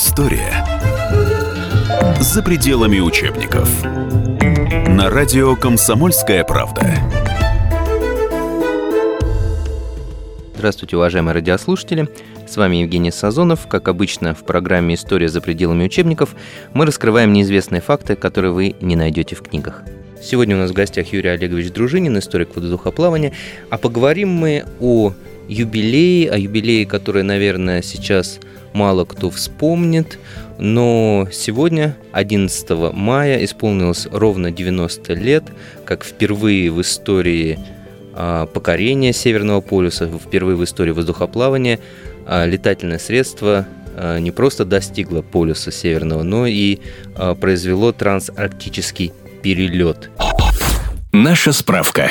История за пределами учебников. На радио «Комсомольская правда». Здравствуйте, уважаемые радиослушатели. С вами Евгений Сазонов. Как обычно, в программе «История за пределами учебников» мы раскрываем неизвестные факты, которые вы не найдете в книгах. Сегодня у нас в гостях Юрий Олегович Дружинин, историк водоухоплавания. А поговорим мы о юбилее, о юбилее, который, наверное, сейчас мало кто вспомнит, но сегодня, 11 мая, исполнилось ровно 90 лет, как впервые в истории а, покорения Северного полюса, впервые в истории воздухоплавания а, летательное средство а, не просто достигло полюса Северного, но и произвело трансарктический перелет. Наша справка.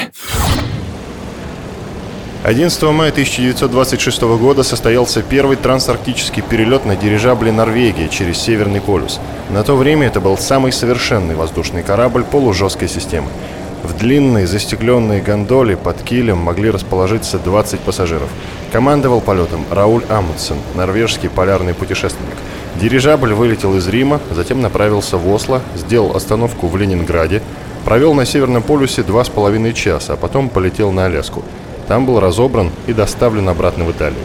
11 мая 1926 года состоялся первый трансарктический перелет на дирижабле «Норвегия» через Северный полюс. На то время это был самый совершенный воздушный корабль полужесткой системы. В длинной застекленной гондоле под килем могли расположиться 20 пассажиров. Командовал полетом Рауль Амундсен, норвежский полярный путешественник. Дирижабль вылетел из Рима, затем направился в Осло, сделал остановку в Ленинграде, провел на Северном полюсе два с половиной часа, а потом полетел на Аляску. Там был разобран и доставлен обратно в Италию.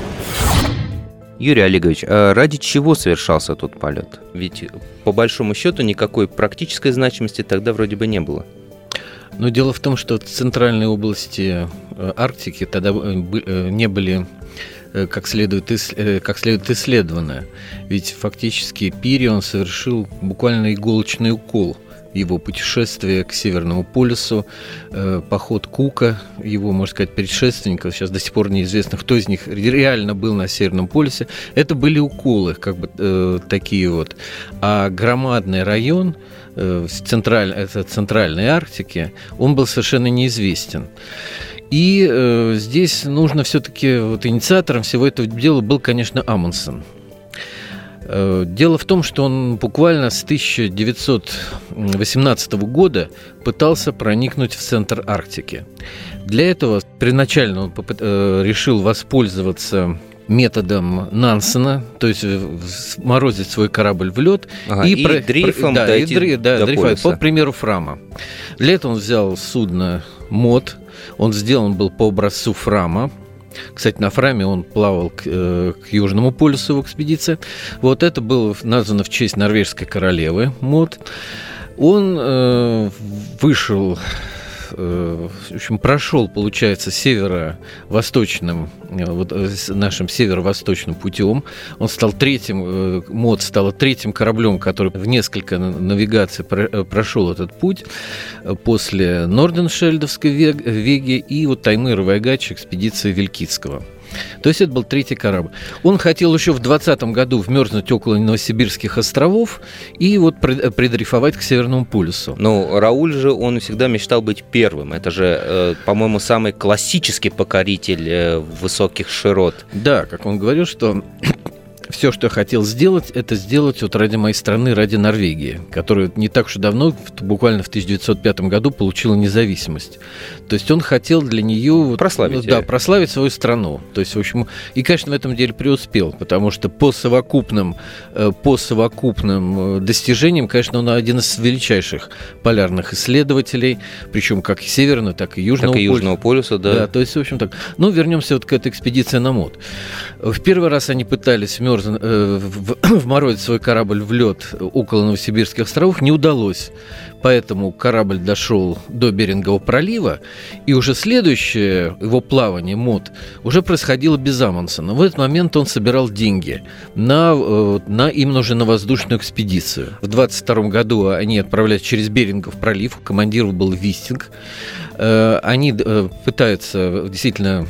Юрий Олегович, а ради чего совершался тот полет? Ведь по большому счету никакой практической значимости тогда вроде бы не было. Но дело в том, что центральные области э, Арктики тогда э, э, не были как следует, как следует исследованы. Ведь фактически Пири он совершил буквально иголочный укол – его путешествие к Северному полюсу, э, поход Кука, его, можно сказать, предшественников, сейчас до сих пор неизвестно, кто из них реально был на Северном полюсе, это были уколы, как бы э, такие вот. А громадный район, э, централь, это центральной Арктики, он был совершенно неизвестен. И э, здесь нужно все-таки, вот инициатором всего этого дела был, конечно, Амундсен. Э, дело в том, что он буквально с 1918 года пытался проникнуть в центр Арктики. Для этого первоначально он э, решил воспользоваться методом Нансена, то есть морозить свой корабль в лед ага, и, и про, дрейфом да, и дрей, да, дрейфовать, по примеру Фрама. Для этого он взял судно МОД, он сделан был по образцу Фрама, кстати, на Фраме он плавал к, э, к Южному полюсу в экспедиции. Вот это было названо в честь норвежской королевы Мод. Он э, вышел в общем, прошел, получается, северо-восточным, э, вот э, нашим северо-восточным путем. Он стал третьим, МОД стал третьим кораблем, который в несколько навигаций прошел этот путь после Норденшельдовской Веги и вот Таймыра Вайгач экспедиции Вилькицкого. То есть это был третий корабль. Он хотел еще в 20 году вмерзнуть около Новосибирских островов и вот предрифовать к Северному полюсу. Ну, Рауль же, он всегда мечтал быть первым. Это же, э, по-моему, самый классический покоритель э, высоких широт. Да, как он говорил, что все, что я хотел сделать, это сделать вот ради моей страны, ради Норвегии, которая не так уж и давно, буквально в 1905 году, получила независимость. То есть он хотел для нее... Вот, прославить. Да, прославить свою страну. То есть, в общем, и, конечно, в этом деле преуспел, потому что по совокупным, э, по совокупным э, достижениям, конечно, он один из величайших полярных исследователей, причем как и Северного, так и Южного, так и Южного полюса. да. Да, то есть, в общем, так. Ну, вернемся вот к этой экспедиции на МОД. В первый раз они пытались Морзен э, вморозить свой корабль в лед около Новосибирских островов не удалось. Поэтому корабль дошел до Берингового пролива, и уже следующее его плавание, МОД, уже происходило без Амундсена. В этот момент он собирал деньги на, э, на именно уже на воздушную экспедицию. В 22 году они отправлялись через Берингов пролив, командир был Вистинг. Э, они э, пытаются действительно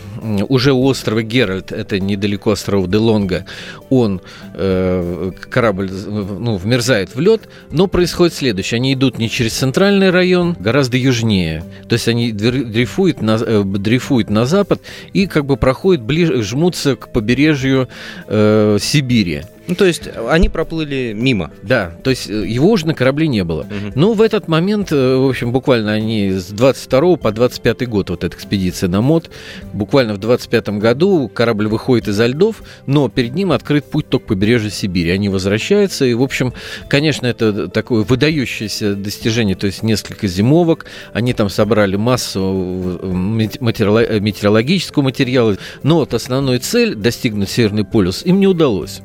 уже у острова Геральт, это недалеко острова Делонга, он корабль ну, вмерзает в лед, но происходит следующее: они идут не через центральный район, гораздо южнее, то есть они дрейфуют на, дрейфуют на запад и как бы проходят ближе, жмутся к побережью э, Сибири. Ну, то есть они проплыли мимо. Да, то есть э, его уже на корабле не было. Угу. Но в этот момент, э, в общем, буквально они с 22 по 25 год, вот эта экспедиция на МОД, буквально в 25 году корабль выходит изо льдов, но перед ним открыт путь только к побережью Сибири. Они возвращаются, и, в общем, конечно, это такое выдающееся достижение, то есть несколько зимовок, они там собрали массу э, метеорологического материала, но вот основную цель достигнуть Северный полюс им не удалось.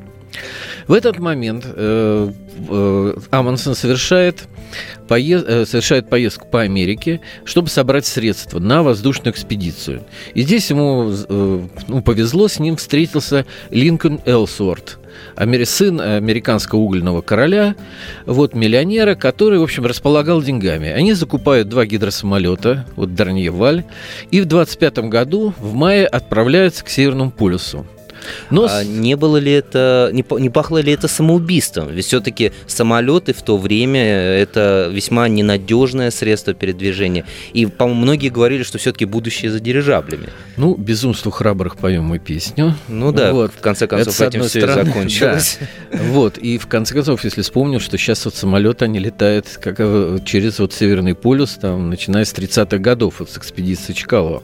В этот момент э, э, Амундсен совершает, поезд, э, совершает поездку по Америке, чтобы собрать средства на воздушную экспедицию. И здесь ему э, ну, повезло, с ним встретился Линкольн Элсуорт, сын американского угольного короля, вот миллионера, который, в общем, располагал деньгами. Они закупают два гидросамолета, вот Дарнье-Валь, и в 25 году, в мае, отправляются к Северному полюсу. Но а не было ли это, не, не пахло ли это самоубийством? Ведь все-таки самолеты в то время это весьма ненадежное средство передвижения. И, по-моему, многие говорили, что все-таки будущее за дирижаблями. Ну, безумству храбрых поем мы песню. Ну да, вот. в конце концов, это, этим все стороны, и закончилось. Да. Вот, и в конце концов, если вспомним, что сейчас вот самолеты, они летают как э, через вот Северный полюс, там, начиная с 30-х годов, вот с экспедиции Чкалова.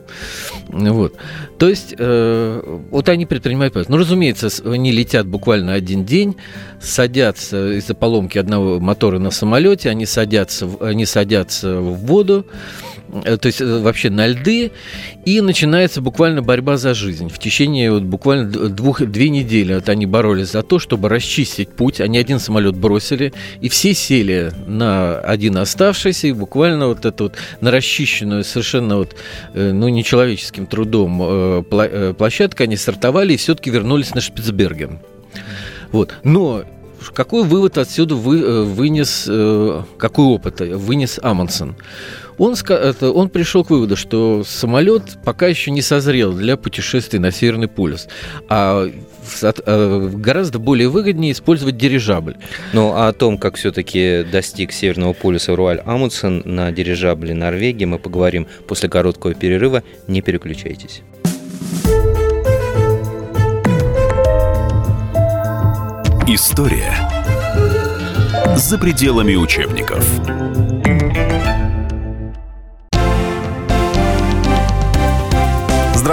Вот. То есть, э, вот они предпринимают поезд. Ну, разумеется, они летят буквально один день, садятся из-за поломки одного мотора на самолете, они садятся, они садятся в воду, то есть э, вообще на льды, и начинается буквально борьба за жизнь. В течение вот буквально двух, две недели вот они боролись за то, чтобы расчистить путь. Они один самолет бросили, и все сели на один оставшийся, и буквально вот эту вот на расчищенную совершенно вот, э, ну, нечеловеческим трудом площадку они стартовали и все-таки вернулись на Шпицберген. Вот. Но какой вывод отсюда вы, э, вынес, э, какой опыт вынес Амундсен? Он, это, он пришел к выводу, что самолет пока еще не созрел для путешествий на Северный полюс, а э, гораздо более выгоднее использовать дирижабль. Ну, а о том, как все-таки достиг Северного полюса Руаль Амундсен на дирижабле Норвегии, мы поговорим после короткого перерыва. Не переключайтесь. История за пределами учебников.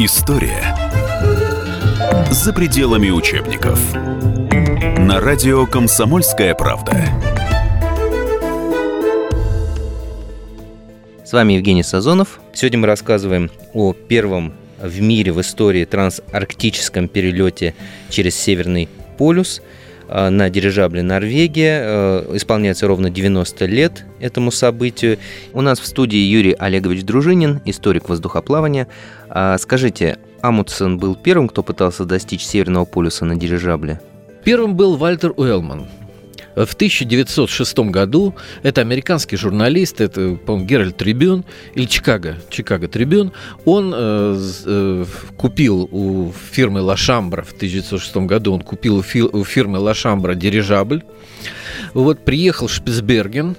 История за пределами учебников на радио «Комсомольская правда». С вами Евгений Сазонов. Сегодня мы рассказываем о первом в мире в истории трансарктическом перелете через Северный полюс на дирижабле «Норвегия». Э, исполняется ровно 90 лет этому событию. У нас в студии Юрий Олегович Дружинин, историк воздухоплавания. А скажите, Амутсен был первым, кто пытался достичь Северного полюса на дирижабле? Первым был Вальтер Уэллман. В 1906 году это американский журналист, это, по-моему, Геральт Трибюн или Чикаго, Чикаго Трибюн, он э, э, купил у фирмы Лашамбра в 1906 году, он купил у, фи, у фирмы Лашамбра дирижабль, вот приехал Шпицберген,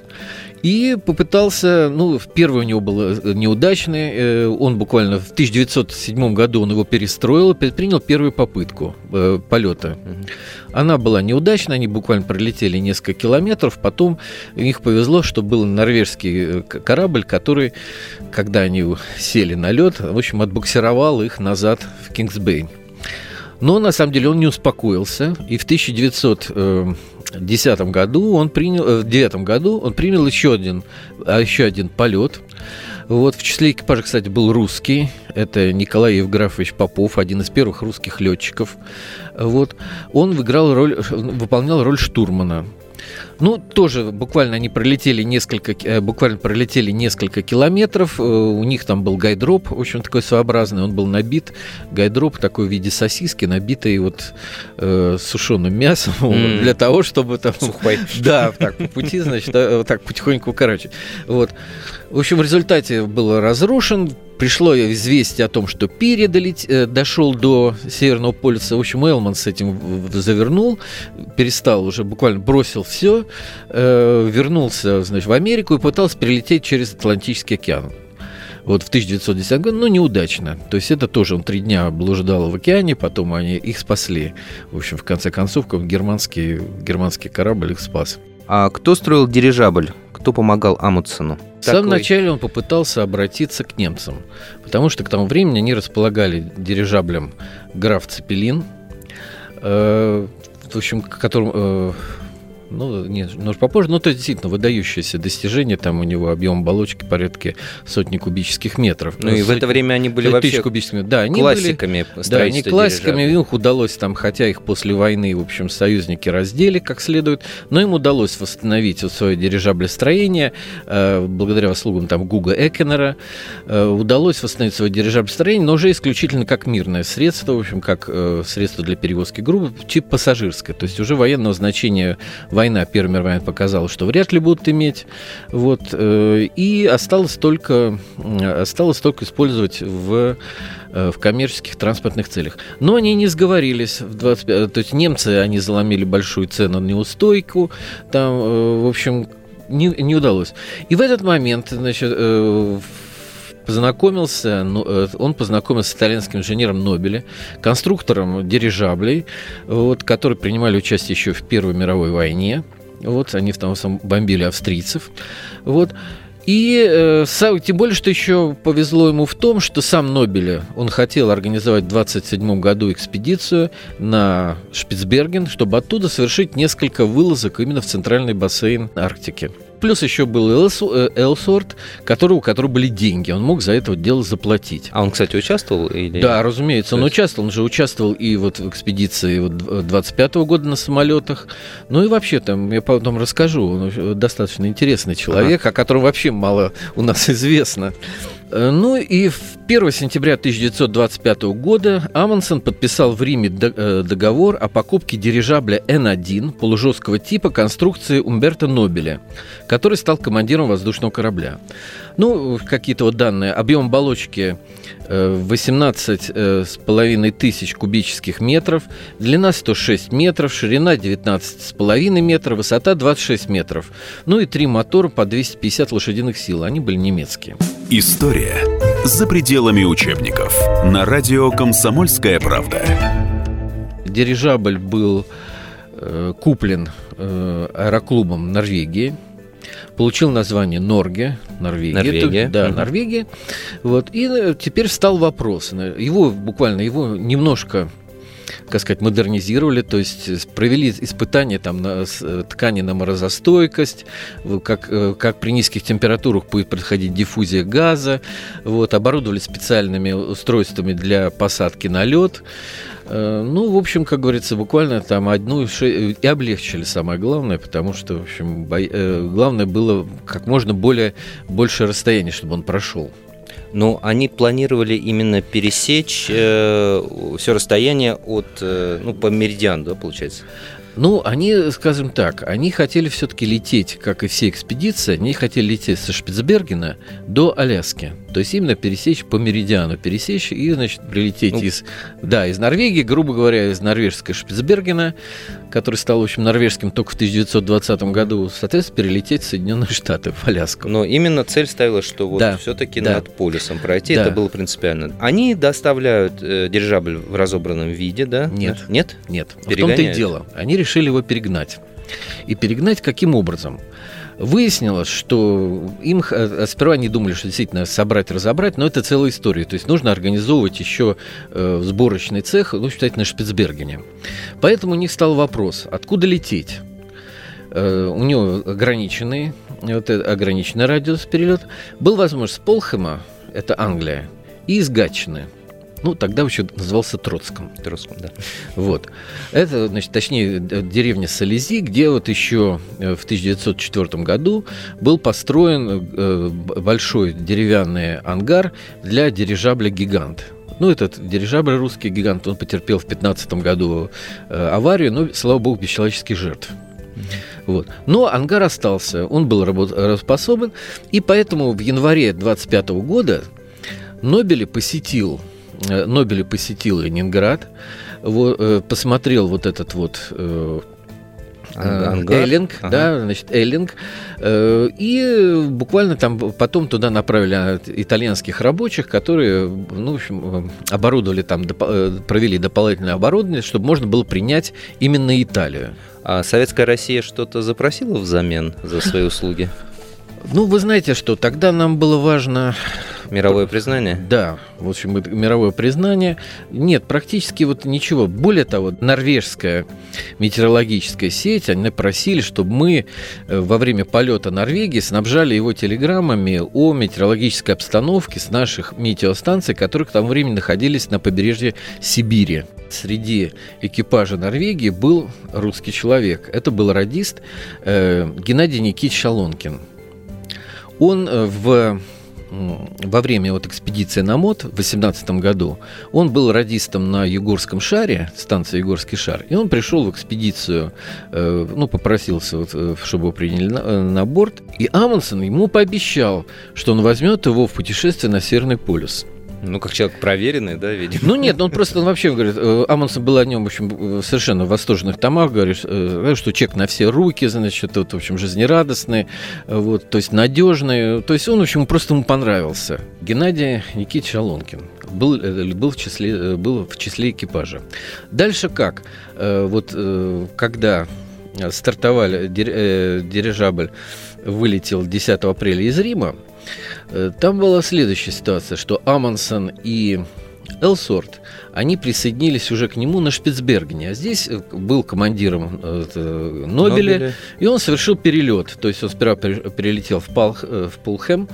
и попытался, ну, первый у него был э, неудачный, э, он буквально в 1907 году он его перестроил, предпринял первую попытку э, полета. Она была неудачной, они буквально пролетели несколько километров, потом у них повезло, что был норвежский корабль, который, когда они сели на лед, в общем, отбуксировал их назад в Кингсбей. Но на самом деле он не успокоился, и в 1910 году он принял, в 9 году он принял еще один, а, еще один полет. Вот в числе экипажа, кстати, был русский. Это Николай Евграфович Попов, один из первых русских летчиков. Вот он выиграл роль, выполнял роль штурмана. Ну, тоже буквально они пролетели несколько, э, буквально пролетели несколько километров. Э, у них там был гайдроп, в общем, такой своеобразный. Он был набит, гайдроп такой в виде сосиски, набитый вот э, сушеным мясом mm. для того, чтобы там... Сухой. Да, так, по пути, значит, вот так потихоньку, короче. Вот. В общем, в результате был разрушен, пришло известие о том, что передалить э, дошел до Северного полюса. В общем, Элман с этим завернул, перестал уже, буквально бросил все, э, вернулся, значит, в Америку и пытался прилететь через Атлантический океан. Вот в 1910 году, но неудачно. То есть это тоже он три дня блуждал в океане, потом они их спасли. В общем, в конце концов, как германский, германский корабль их спас. А кто строил дирижабль? Кто помогал Амундсену? В самом такой... начале он попытался обратиться к немцам, потому что к тому времени они располагали дирижаблем граф Цепелин, э, в общем, которым э, ну, нет, немножко попозже, но это действительно выдающееся достижение. Там у него объем оболочки порядка сотни кубических метров. Ну, и в это время они были вообще кубических метров. Да, они классиками были, Да, они классиками. Им удалось там, хотя их после войны, в общем, союзники раздели как следует, но им удалось восстановить вот свое дирижаблестроение э, благодаря заслугам там Гуга Экенера. Э, удалось восстановить свое дирижаблестроение, но уже исключительно как мирное средство, в общем, как э, средство для перевозки группы, тип пассажирское. То есть уже военного значения война, Первая мировая показала, что вряд ли будут иметь. Вот, э, и осталось только, осталось только использовать в э, в коммерческих транспортных целях. Но они не сговорились. В 25, то есть немцы, они заломили большую цену на неустойку. Там, э, в общем, не, не удалось. И в этот момент, значит, познакомился, ну, он познакомился с итальянским инженером Нобеля, конструктором дирижаблей, вот, которые принимали участие еще в Первой мировой войне. Вот, они там бомбили австрийцев. Вот. И э, тем более, что еще повезло ему в том, что сам Нобеля, он хотел организовать в 27 году экспедицию на Шпицберген, чтобы оттуда совершить несколько вылазок именно в центральный бассейн Арктики. Плюс еще был э, Элсорт, который, у которого были деньги. Он мог за это дело заплатить. А он, кстати, участвовал? Или... Да, разумеется, он участвовал. Он же участвовал и вот в экспедиции вот 25 -го года на самолетах. Ну и вообще там, я потом расскажу, он достаточно интересный человек, ага. о котором вообще мало у нас известно. Э, ну и в 1 сентября 1925 года Амундсен подписал в Риме э, договор о покупке дирижабля Н-1 полужесткого типа конструкции Умберто Нобеля, который стал командиром воздушного корабля. Ну, какие-то вот данные. Объем оболочки 18 э, половиной тысяч кубических метров, длина 106 метров, ширина 19 с половиной метров, высота 26 метров. Ну и три мотора по 250 лошадиных сил. Они были немецкие. История за пределами учебников. На радио «Комсомольская правда». Дирижабль был э, куплен э, аэроклубом Норвегии. Получил название Норге, Норвегия. Норвегия. Это, да, угу. Норвегия. Вот. И э, теперь стал вопрос. Его буквально, его немножко как сказать, модернизировали, то есть провели испытания там на э, ткани на морозостойкость, как, э, как при низких температурах будет происходить диффузия газа, вот, оборудовали специальными устройствами для посадки на лед. Э, ну, в общем, как говорится, буквально там одну и облегчили самое главное, потому что, в общем, бо... главное было как можно более большее расстояние, чтобы он прошел. Но они планировали именно пересечь э, все расстояние от, э, ну, по меридиану, да, получается? Ну, они, скажем так, они хотели все-таки лететь, как и все экспедиции, они хотели лететь со Шпицбергена до Аляски. То есть именно пересечь по меридиану, пересечь и, значит, прилететь ну, из, да, из Норвегии, грубо говоря, из норвежской Шпицбергена, который стал, в общем, норвежским только в 1920 году, соответственно, перелететь в Соединенные Штаты, в Аляску. Но именно цель ставила, что вот да, все-таки да. над полюсом пройти, да. это было принципиально. Они доставляют э, дирижабль в разобранном виде, да? Нет. Нет? Нет. В том-то и дело. Они решили его перегнать. И перегнать каким образом? Выяснилось, что им э, сперва они думали, что действительно собрать, разобрать, но это целая история. То есть нужно организовывать еще э, сборочный цех, ну, считать, на Шпицбергене. Поэтому у них стал вопрос, откуда лететь? Э, у него ограниченный, вот ограниченный радиус перелет. Был возможность с Полхэма, это Англия, и из Гатчины – Ну, тогда еще назывался Троцком. Троцком, да. Вот. Это, значит, точнее, деревня Салези, где вот еще э, в 1904 году был построен э, большой деревянный ангар для дирижабля «Гигант». Ну, этот дирижабль русский гигант, он потерпел в 2015 году э, аварию, но, слава богу, без человеческих жертв. Вот. Но ангар остался, он был работоспособен, и поэтому в январе 25 года Нобели посетил Нобеля посетил Ленинград, э, посмотрел вот этот вот э, Ангар. Эллинг, ага. да, значит, Эллинг. И буквально там потом туда направили итальянских рабочих, которые, ну, в общем, оборудовали там, провели дополнительное оборудование, чтобы можно было принять именно Италию. А Советская Россия что-то запросила взамен за свои услуги? Ну, вы знаете, что тогда нам было важно Мировое признание? Да, в общем, мировое признание. Нет, практически вот ничего. Более того, норвежская метеорологическая сеть, они просили, чтобы мы э, во время полета Норвегии снабжали его телеграммами о метеорологической обстановке с наших метеостанций, которые к тому времени находились на побережье Сибири. Среди экипажа Норвегии был русский человек. Это был радист э, Геннадий Никитич Шалонкин. Он э, в во время вот экспедиции на МОД в 18 году, он был радистом на Югорском шаре, станции Югорский шар, и он пришел в экспедицию, э, ну, попросился, вот, э, чтобы его приняли на, на борт, и Амундсен ему пообещал, что он возьмет его в путешествие на Северный полюс. Ну, как человек проверенный, да, видимо? Ну, нет, ну, он просто он вообще говорит, э, Амундсен был о нем, в общем, совершенно в восторженных томах, говорит, э, что человек на все руки, значит, вот, в общем, жизнерадостный, вот, то есть надежный, то есть он, в общем, просто ему понравился. Геннадий Никитич Алонкин был, э, был, в числе, был в числе экипажа. Дальше как? Вот когда стартовали, дирижабль вылетел 10 апреля из Рима, Э, там была следующая ситуация, что Амонсон и Элсорт, они присоединились уже к нему на Шпицбергене, а здесь э, был командиром э, Нобеля, Нобеля, и он совершил перелет. То есть он сперва перелетел в, Пал, в Пулхэм,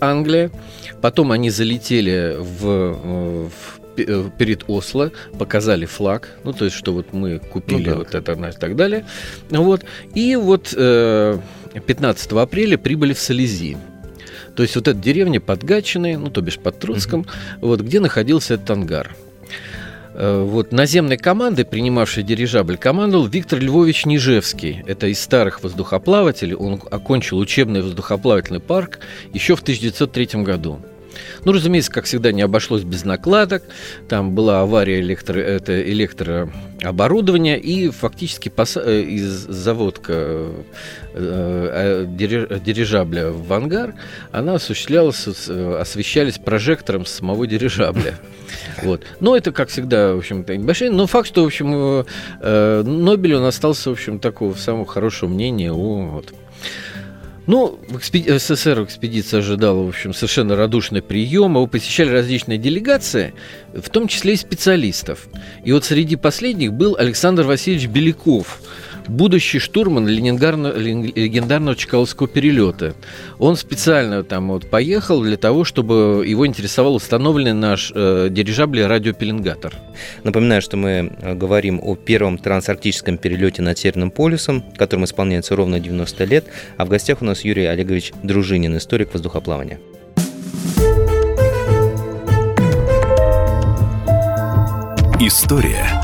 Англия, потом они залетели в, в перед Осло, показали флаг, ну, то есть, что вот мы купили ну, вот это и так далее. Вот. И вот 15 апреля прибыли в Салези. То есть вот эта деревня под Гатчиной, ну, то бишь под Троцком, угу. вот где находился этот ангар. Э, вот наземной командой, принимавшей дирижабль, командовал Виктор Львович Нижевский. Это из старых воздухоплавателей. Он окончил учебный воздухоплавательный парк еще в 1903 году. Ну, разумеется, как всегда, не обошлось без накладок. Там была авария электро, это электрооборудования, и фактически пос, э, из заводка э, э дирижабля в ангар, она осуществлялась, э, освещались прожектором самого дирижабля. Вот. Но это, как всегда, в общем-то, небольшие. Но факт, что, в общем, Нобель, он остался, в общем, такого самого хорошего мнения о вот, ну, в экспеди... СССР экспедиция ожидала, в общем, совершенно радушный прием. Его посещали различные делегации, в том числе и специалистов. И вот среди последних был Александр Васильевич Беляков – будущий штурман легендарного Чкаловского перелета. Он специально там вот поехал для того, чтобы его интересовал установленный наш э, дирижабль радиопеленгатор. Напоминаю, что мы э, говорим о первом трансарктическом перелете над Северным полюсом, которому исполняется ровно 90 лет, а в гостях у нас Юрий Олегович Дружинин, историк воздухоплавания. История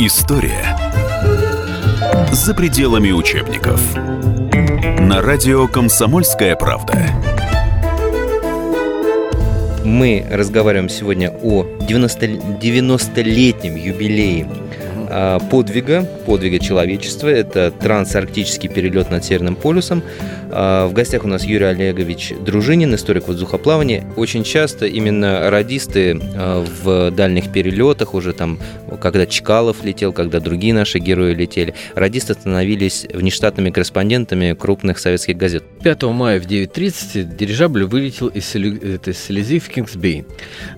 История за пределами учебников. На радио «Комсомольская правда». Мы разговариваем сегодня о 90, 90-летнем юбилее подвига, подвига человечества. Это трансарктический перелет над Северным полюсом. А, в гостях у нас Юрий Олегович Дружинин, историк воздухоплавания. Очень часто именно радисты а, в дальних перелетах, уже там, когда Чкалов летел, когда другие наши герои летели, радисты становились внештатными корреспондентами крупных советских газет. 5 мая в 9.30 дирижабль вылетел из Селези в Кингсбей.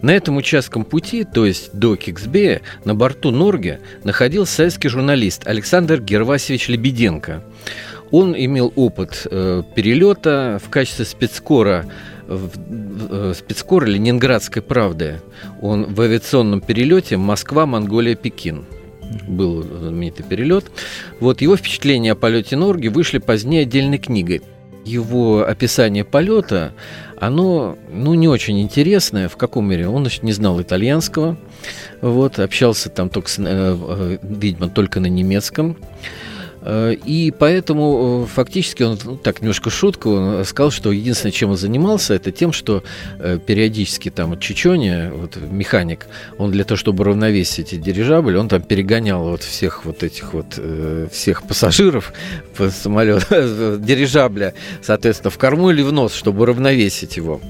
На этом участком пути, то есть до Кингсбея, на борту Норге находился советский журналист Александр Гервасевич Лебеденко. Он имел опыт э, перелета в качестве спецкора в, в, спецкора Ленинградской правды. Он в авиационном перелете Москва, Монголия, Пекин был знаменитый перелет. Вот его впечатления о полете Норги вышли позднее отдельной книгой. Его описание полета, оно, ну, не очень интересное. В каком мере? Он, значит, не знал итальянского, вот, общался там только, с, э, э видимо, только на немецком. Э, и поэтому э, фактически он, ну, так немножко шутку, он сказал, что единственное, чем он занимался, это тем, что э, периодически там Чечоне, вот механик, он для того, чтобы равновесить эти дирижабли, он там перегонял вот всех вот этих вот, всех пассажиров по самолету, дирижабля, соответственно, в корму или в нос, чтобы равновесить его.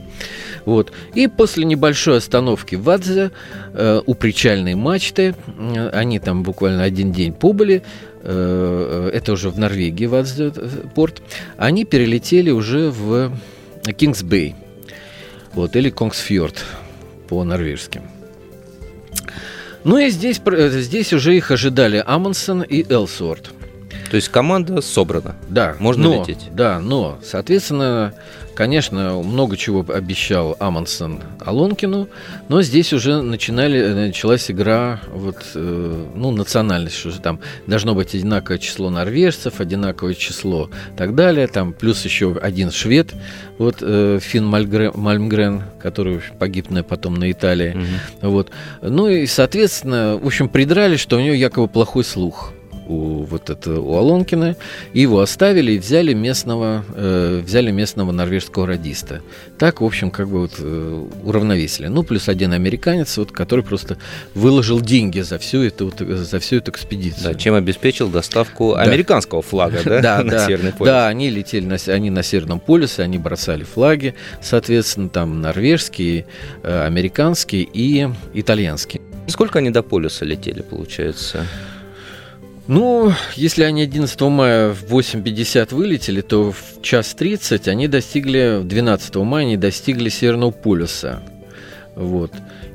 Вот. И после небольшой остановки в Адзе э, у причальной мачты, э, они там буквально один день побыли, это уже в Норвегии, в порт, они перелетели уже в Кингсбей, вот, или Конгсфьорд по-норвежски. Ну и здесь, здесь уже их ожидали Амундсен и Элсуорт. То есть команда собрана. Да. Можно но, лететь. Да, но, соответственно, Конечно, много чего обещал Амонсон Алонкину, но здесь уже начинали, началась игра вот, э, ну, национальность, что же там должно быть одинаковое число норвежцев, одинаковое число и так далее, там плюс еще один швед, вот э, Финн Мальгрен, Мальмгрен, который погиб потом на Италии, угу. вот. Ну и, соответственно, в общем, придрали, что у него якобы плохой слух у вот это у Алонкина, и его оставили и взяли местного, э, взяли местного норвежского радиста. Так, в общем, как бы вот э, уравновесили. Ну, плюс один американец, вот, который просто выложил деньги за всю эту, вот, за всю эту экспедицию. Да, чем обеспечил доставку да. американского флага, да, да, на да, Северный полюс. Да, они летели, на, они на Северном полюсе, они бросали флаги, соответственно, там норвежские, э, американские и итальянские. Сколько они до полюса летели, получается? Ну, если они 11 мая в 8.50 вылетели, то в час 30 они достигли, 12 мая они достигли Северного полюса. Вот.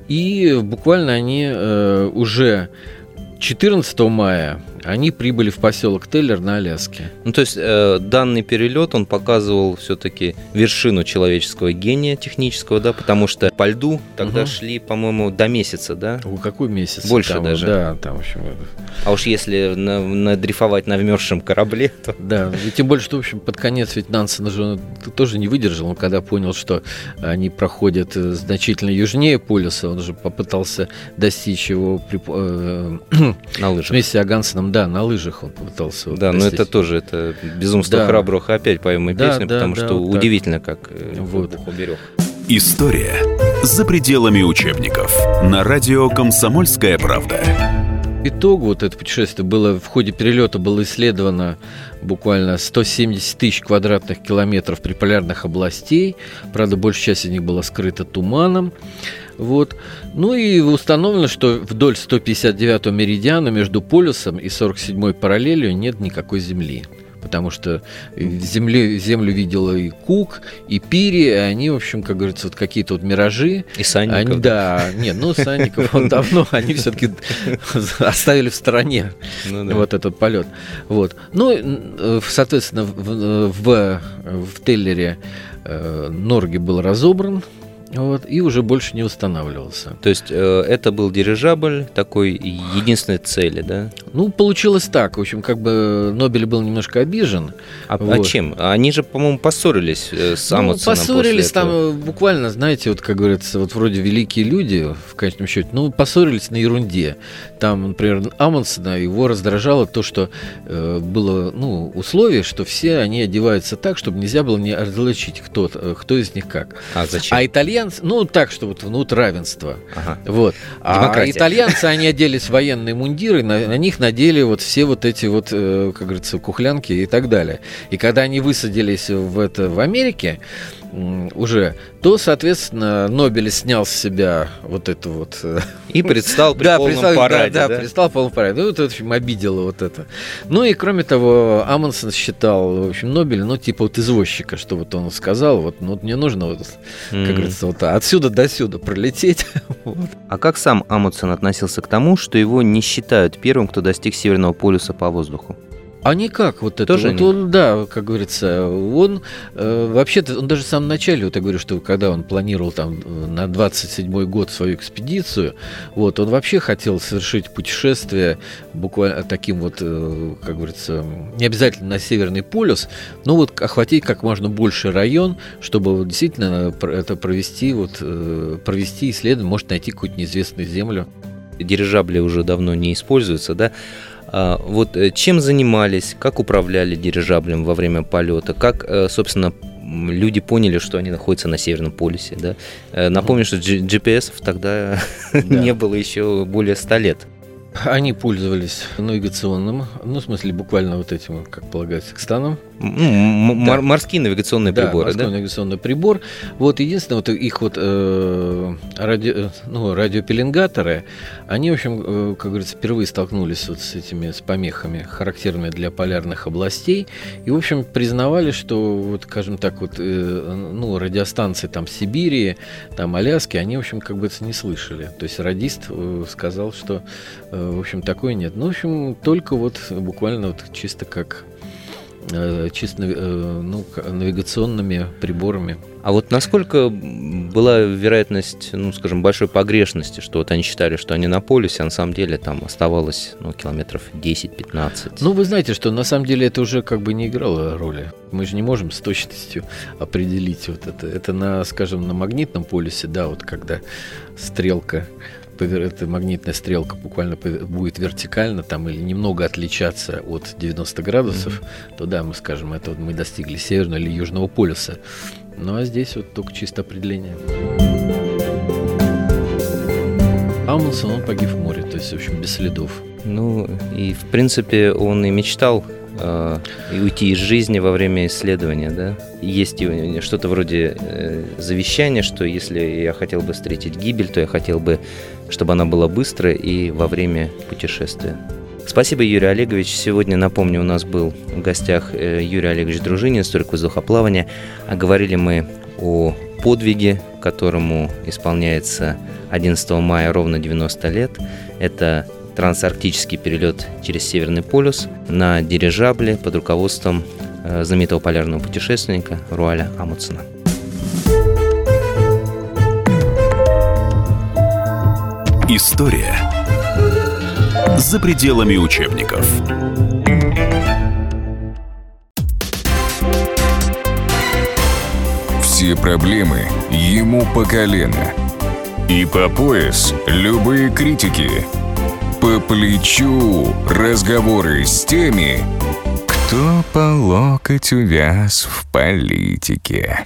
И буквально они э, уже 14 мая они прибыли в поселок Теллер на Аляске. Ну, то есть э, данный перелет, он показывал все-таки вершину человеческого гения технического, да, потому что по льду тогда угу. шли, по-моему, до месяца, да? У какой месяц? Больше там, даже. Да, там в общем. А уж если на, надрифовать на вмерзшем корабле, то... Да, и тем более, что, в общем, под конец ведь Нансен уже тоже не выдержал, он когда понял, что они проходят э, значительно южнее полюса, он же попытался достичь его при, э, на лыжах. вместе с Агансеном да, на лыжах он пытался. Да, но это тоже это безумство да. храбрых. Опять поем мы да, песню, да, потому да, что вот удивительно, так. как э, вот. Уберег. История за пределами учебников. На радио «Комсомольская правда». Итогу вот это путешествие было в ходе перелета было исследовано буквально 170 тысяч квадратных километров приполярных областей. Правда, большая часть из них была скрыта туманом. Вот. Ну и установлено, что вдоль 159-го меридиана между полюсом и 47-й параллелью нет никакой Земли потому что земле, землю видела и Кук, и Пири, и они, в общем, как говорится, вот какие-то вот миражи. И Санников. Они, да, нет, ну, Санников, он давно, они все-таки оставили в стороне ну, да. вот этот полет. Вот. Ну, соответственно, в, в, в Теллере э, Норги был разобран, вот, и уже больше не устанавливался. То есть э, это был дирижабль такой единственной цели, да? Ну, получилось так. В общем, как бы Нобель был немножко обижен. А, а вот. а чем? Они же, по-моему, поссорились э, с ну, Поссорились там этого. буквально, знаете, вот как говорится, вот вроде великие люди, в конечном счете, ну, поссорились на ерунде. Там, например, Амундсена, его раздражало то, что э, было, ну, условие, что все они одеваются так, чтобы нельзя было не различить, кто, кто из них как. А зачем? А итальянцы итальянцы, ну так, что вот внут равенства. Ага. Вот. А итальянцы, они оделись в военные мундиры, на, на них надели вот все вот эти вот, э, как говорится, кухлянки и так далее. И когда они высадились в, это, в Америке, уже, то, соответственно, Нобель снял с себя вот эту вот... Э, и предстал при да, полном предстал, параде. Да, да, предстал в полном параде. Ну, это, в общем, обидело вот это. Ну и, кроме того, Амундсен считал, в общем, Нобель, ну, типа вот извозчика, что вот он сказал, вот, ну, мне нужно, вот, mm. как говорится, вот отсюда до сюда пролететь. вот. А как сам Амундсен относился к тому, что его не считают первым, кто достиг Северного полюса по воздуху? А никак вот это. Тоже вот он, да, как говорится, он э, вообще-то, он даже в самом начале, вот я говорю, что когда он планировал там на 27-й год свою экспедицию, вот, он вообще хотел совершить путешествие буквально таким вот, э, как говорится, не обязательно на Северный полюс, но вот охватить как можно больше район, чтобы действительно это провести, вот, э, провести исследование, может найти какую-то неизвестную землю. Дирижабли уже давно не используются, да? А, вот э, чем занимались, как управляли дирижаблем во время полета, как, э, собственно, люди поняли, что они находятся на Северном полюсе. Да? Э, напомню, что GPS тогда да. не было еще более 100 лет. Они пользовались навигационным, ну, в смысле, буквально вот этим, как полагается, кстаном. Ну, да. морские навигационные да, приборы, морской да? навигационный прибор. Вот единственное, вот их вот э, радио, ну, радиопеленгаторы, они, в общем, э, как говорится, впервые столкнулись вот с этими, с помехами, характерными для полярных областей, и, в общем, признавали, что, вот, скажем так, вот, э, ну, радиостанции там Сибири, там Аляски, они, в общем, как бы это не слышали. То есть радист э, сказал, что э, в общем, такой нет. Ну, в общем, только вот буквально вот чисто как чисто э, ну, навигационными приборами. А вот насколько была вероятность, ну, скажем, большой погрешности, что вот они считали, что они на полюсе, а на самом деле там оставалось, ну, километров 10-15? Ну, вы знаете, что на самом деле это уже как бы не играло роли. Мы же не можем с точностью определить вот это. Это на, скажем, на магнитном полюсе, да, вот когда стрелка эта магнитная стрелка буквально будет вертикально там или немного отличаться от 90 градусов, mm-hmm. то да, мы скажем, это вот мы достигли северного или южного полюса. Ну а здесь вот только чисто определение. Амундсен, он погиб в море, то есть, в общем, без следов. Ну, и, в принципе, он и мечтал э, и уйти из жизни во время исследования, да? Есть что-то вроде э, завещания, что если я хотел бы встретить гибель, то я хотел бы, чтобы она была быстрой и во время путешествия. Спасибо, Юрий Олегович. Сегодня, напомню, у нас был в гостях э, Юрий Олегович Дружинин, историк воздухоплавания. А говорили мы о подвиге, которому исполняется 11 мая ровно 90 лет. Это трансарктический перелет через Северный полюс на дирижабле под руководством э, знаменитого полярного путешественника Руаля Амутсона. История за пределами учебников. Все проблемы ему по колено. И по пояс любые критики – по плечу разговоры с теми, кто по локоть увяз в политике.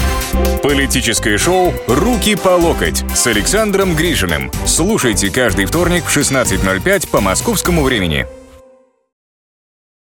Политическое шоу «Руки по локоть» с Александром Гришиным. Слушайте каждый вторник в 16.05 по московскому времени.